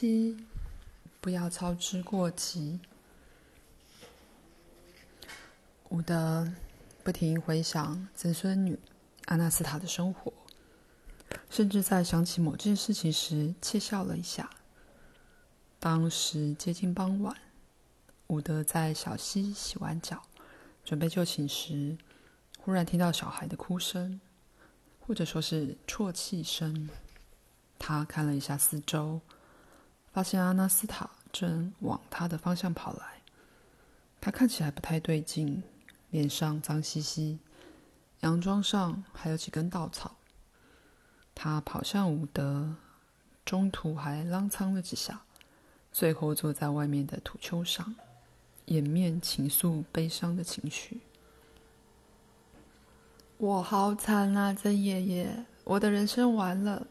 七，不要操之过急。伍德不停回想曾孙女阿纳斯塔的生活，甚至在想起某件事情时窃笑了一下。当时接近傍晚，伍德在小溪洗完脚，准备就寝时，忽然听到小孩的哭声，或者说是啜泣声。他看了一下四周，发现阿纳斯塔正往他的方向跑来。他看起来不太对劲。脸上脏兮兮，洋装上还有几根稻草。他跑向伍德，中途还踉跄了几下，最后坐在外面的土丘上，掩面倾诉悲伤的情绪。我好惨啊，曾爷爷，我的人生完了。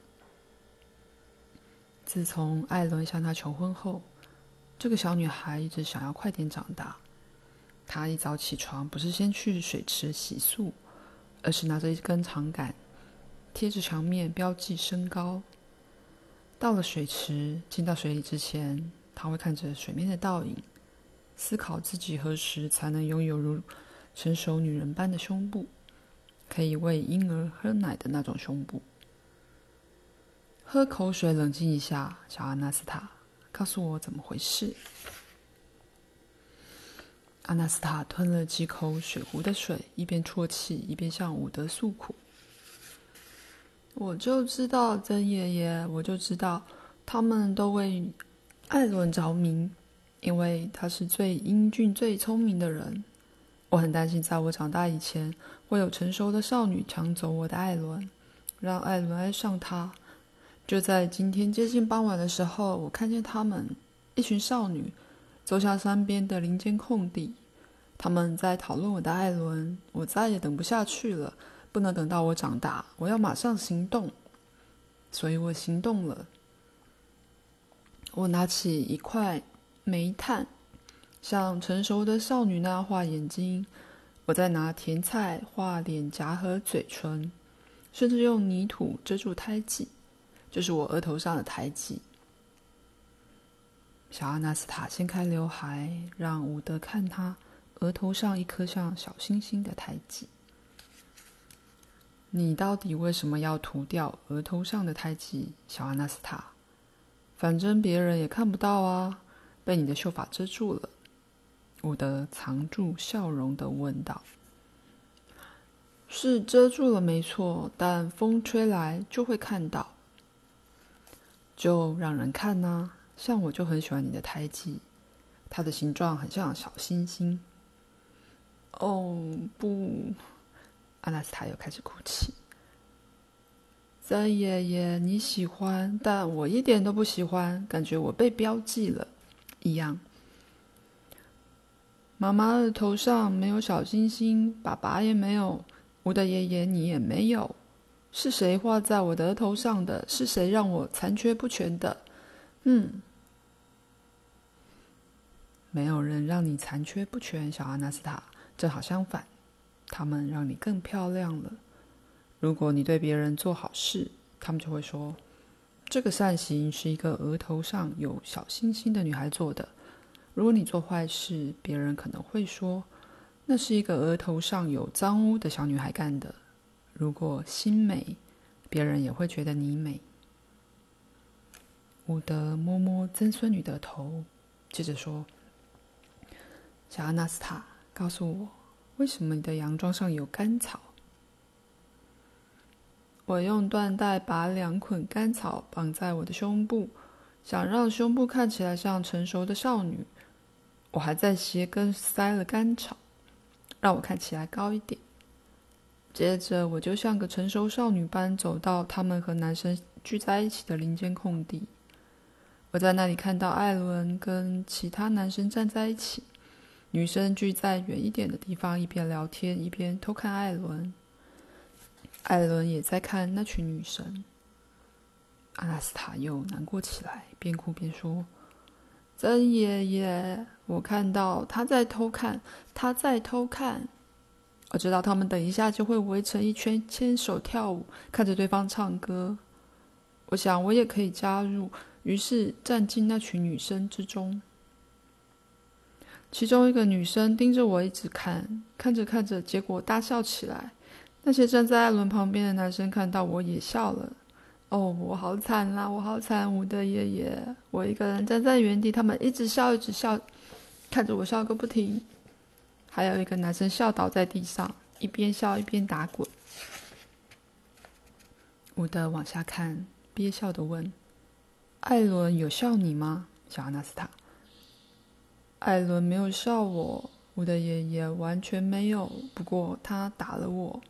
自从艾伦向她求婚后，这个小女孩一直想要快点长大。她一早起床，不是先去水池洗漱，而是拿着一根长杆，贴着墙面标记身高。到了水池，进到水里之前，他会看着水面的倒影，思考自己何时才能拥有如成熟女人般的胸部，可以喂婴儿喝奶的那种胸部。喝口水，冷静一下，小阿纳斯塔，告诉我怎么回事。阿纳斯塔吞了几口水壶的水，一边啜泣，一边向伍德诉苦。我就知道，曾爷爷，我就知道，他们都为艾伦着迷，因为他是最英俊、最聪明的人。我很担心，在我长大以前，会有成熟的少女抢走我的艾伦，让艾伦爱上他。就在今天接近傍晚的时候，我看见他们一群少女。走向山边的林间空地，他们在讨论我的艾伦。我再也等不下去了，不能等到我长大，我要马上行动。所以我行动了。我拿起一块煤炭，像成熟的少女那样画眼睛。我再拿甜菜画脸颊和嘴唇，甚至用泥土遮住胎记，就是我额头上的胎记。小阿纳斯塔掀开刘海，让伍德看他额头上一颗像小星星的胎记。你到底为什么要涂掉额头上的胎记，小阿纳斯塔？反正别人也看不到啊，被你的秀发遮住了。伍德藏住笑容的问道：“是遮住了，没错，但风吹来就会看到，就让人看呐。”像我就很喜欢你的胎记，它的形状很像小星星。哦不，阿纳斯塔又开始哭泣。三爷爷，你喜欢，但我一点都不喜欢，感觉我被标记了一样。妈妈的头上没有小星星，爸爸也没有，我的爷爷你也没有，是谁画在我的额头上的？是谁让我残缺不全的？嗯。没有人让你残缺不全，小阿纳斯塔。正好相反，他们让你更漂亮了。如果你对别人做好事，他们就会说，这个善行是一个额头上有小星星的女孩做的。如果你做坏事，别人可能会说，那是一个额头上有脏污的小女孩干的。如果心美，别人也会觉得你美。伍德摸摸曾孙女的头，接着说。小阿纳斯塔，告诉我，为什么你的洋装上有干草？我用缎带把两捆干草绑在我的胸部，想让胸部看起来像成熟的少女。我还在鞋跟塞了干草，让我看起来高一点。接着，我就像个成熟少女般走到他们和男生聚在一起的林间空地。我在那里看到艾伦跟其他男生站在一起。女生聚在远一点的地方，一边聊天一边偷看艾伦。艾伦也在看那群女生。阿纳斯塔又难过起来，边哭边说：“曾爷爷，我看到他在偷看，他在偷看。我知道他们等一下就会围成一圈，牵手跳舞，看着对方唱歌。我想我也可以加入，于是站进那群女生之中。其中一个女生盯着我一直看，看着看着，结果大笑起来。那些站在艾伦旁边的男生看到我也笑了。哦，我好惨啦！我好惨，我的爷爷，我一个人站在原地，他们一直笑，一直笑，看着我笑个不停。还有一个男生笑倒在地上，一边笑一边打滚。伍德往下看，憋笑的问：“艾伦有笑你吗，小阿纳斯塔？”艾伦没有笑我，伍德爷爷完全没有。不过他打了我。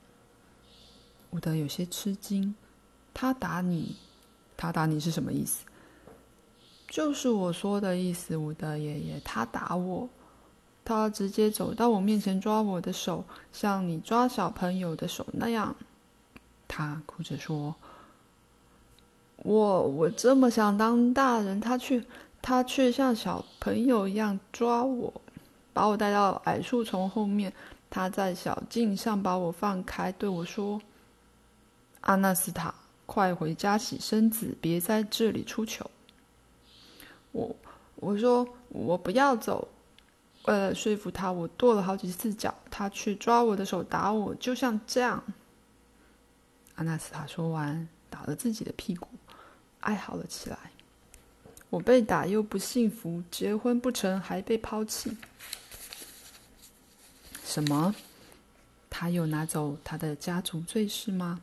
伍德有些吃惊。他打你，他打你是什么意思？就是我说的意思，伍德爷爷。他打我，他直接走到我面前抓我的手，像你抓小朋友的手那样。他哭着说：“我我这么想当大人，他却他却像小朋友一样抓我，把我带到矮树丛后面。他在小径上把我放开，对我说：‘阿纳斯塔。’”快回家洗身子，别在这里出糗。我我说我不要走，为了说服他，我跺了好几次脚，他却抓我的手打我，就像这样。阿纳斯塔说完，打了自己的屁股，哀嚎了起来。我被打又不幸福，结婚不成还被抛弃。什么？他又拿走他的家族罪是吗？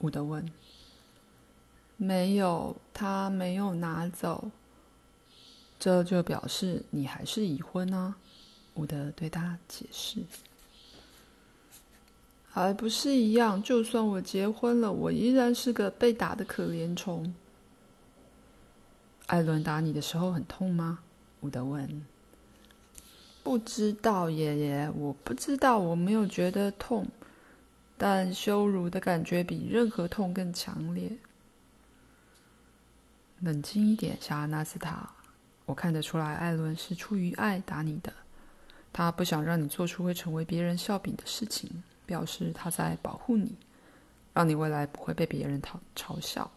伍德问。没有，他没有拿走。这就表示你还是已婚啊，伍德对他解释。还不是一样，就算我结婚了，我依然是个被打的可怜虫。艾伦打你的时候很痛吗？伍德问。不知道，爷爷，我不知道，我没有觉得痛，但羞辱的感觉比任何痛更强烈。冷静一点，小阿纳斯塔。我看得出来，艾伦是出于爱打你的。他不想让你做出会成为别人笑柄的事情，表示他在保护你，让你未来不会被别人嘲嘲笑。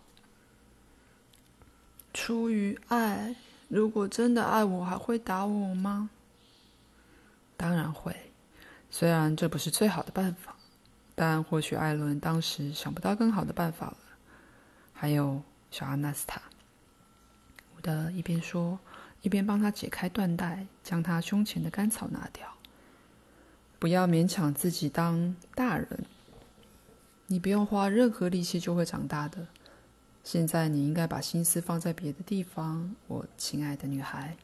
出于爱，如果真的爱我，还会打我吗？当然会。虽然这不是最好的办法，但或许艾伦当时想不到更好的办法了。还有，小阿纳斯塔。的一边说，一边帮他解开缎带，将他胸前的干草拿掉。不要勉强自己当大人，你不用花任何力气就会长大的。现在你应该把心思放在别的地方，我亲爱的女孩。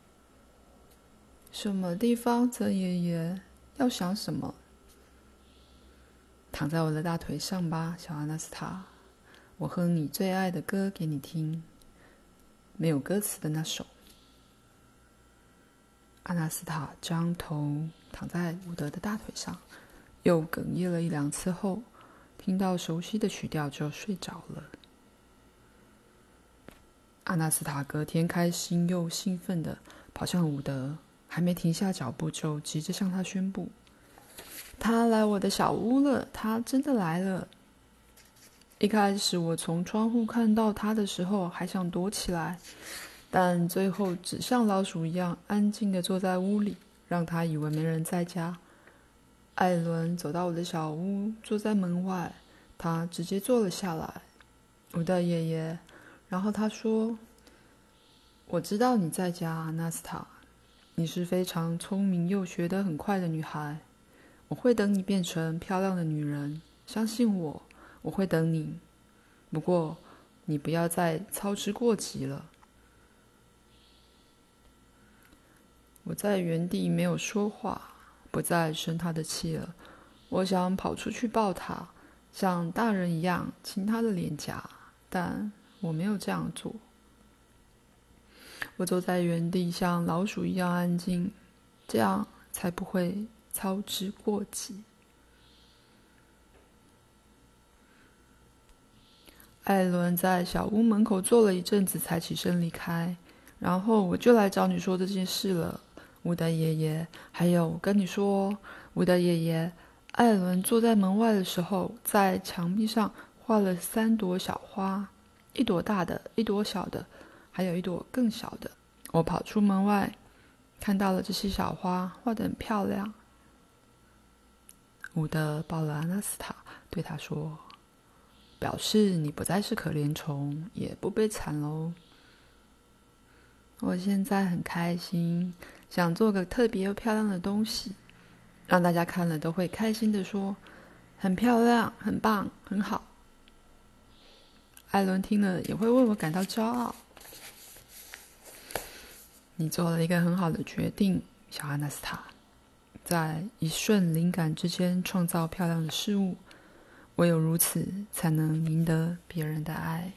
什么地方，曾爷爷？要想什么？躺在我的大腿上吧，小阿纳斯塔。我哼你最爱的歌给你听。没有歌词的那首。阿纳斯塔将头躺在伍德的大腿上，又哽咽了一两次后，听到熟悉的曲调就睡着了。阿纳斯塔隔天开心又兴奋地跑向伍德，还没停下脚步就急着向他宣布：“他来我的小屋了，他真的来了。”一开始我从窗户看到他的时候，还想躲起来，但最后只像老鼠一样安静地坐在屋里，让他以为没人在家。艾伦走到我的小屋，坐在门外，他直接坐了下来。我的爷爷，然后他说：“我知道你在家，纳斯塔，你是非常聪明又学得很快的女孩。我会等你变成漂亮的女人，相信我。”我会等你，不过你不要再操之过急了。我在原地没有说话，不再生他的气了。我想跑出去抱他，像大人一样亲他的脸颊，但我没有这样做。我坐在原地，像老鼠一样安静，这样才不会操之过急。艾伦在小屋门口坐了一阵子，才起身离开。然后我就来找你说这件事了，伍德爷爷。还有我跟你说，伍德爷爷，艾伦坐在门外的时候，在墙壁上画了三朵小花，一朵大的，一朵小的，还有一朵更小的。我跑出门外，看到了这些小花，画得很漂亮。伍德抱了阿纳斯塔，对他说：“表示你不再是可怜虫，也不悲惨喽。”我现在很开心，想做个特别又漂亮的东西，让大家看了都会开心地说：“很漂亮，很棒，很好。”艾伦听了也会为我感到骄傲。你做了一个很好的决定，小阿纳斯塔。在一瞬灵感之间创造漂亮的事物，唯有如此，才能赢得别人的爱。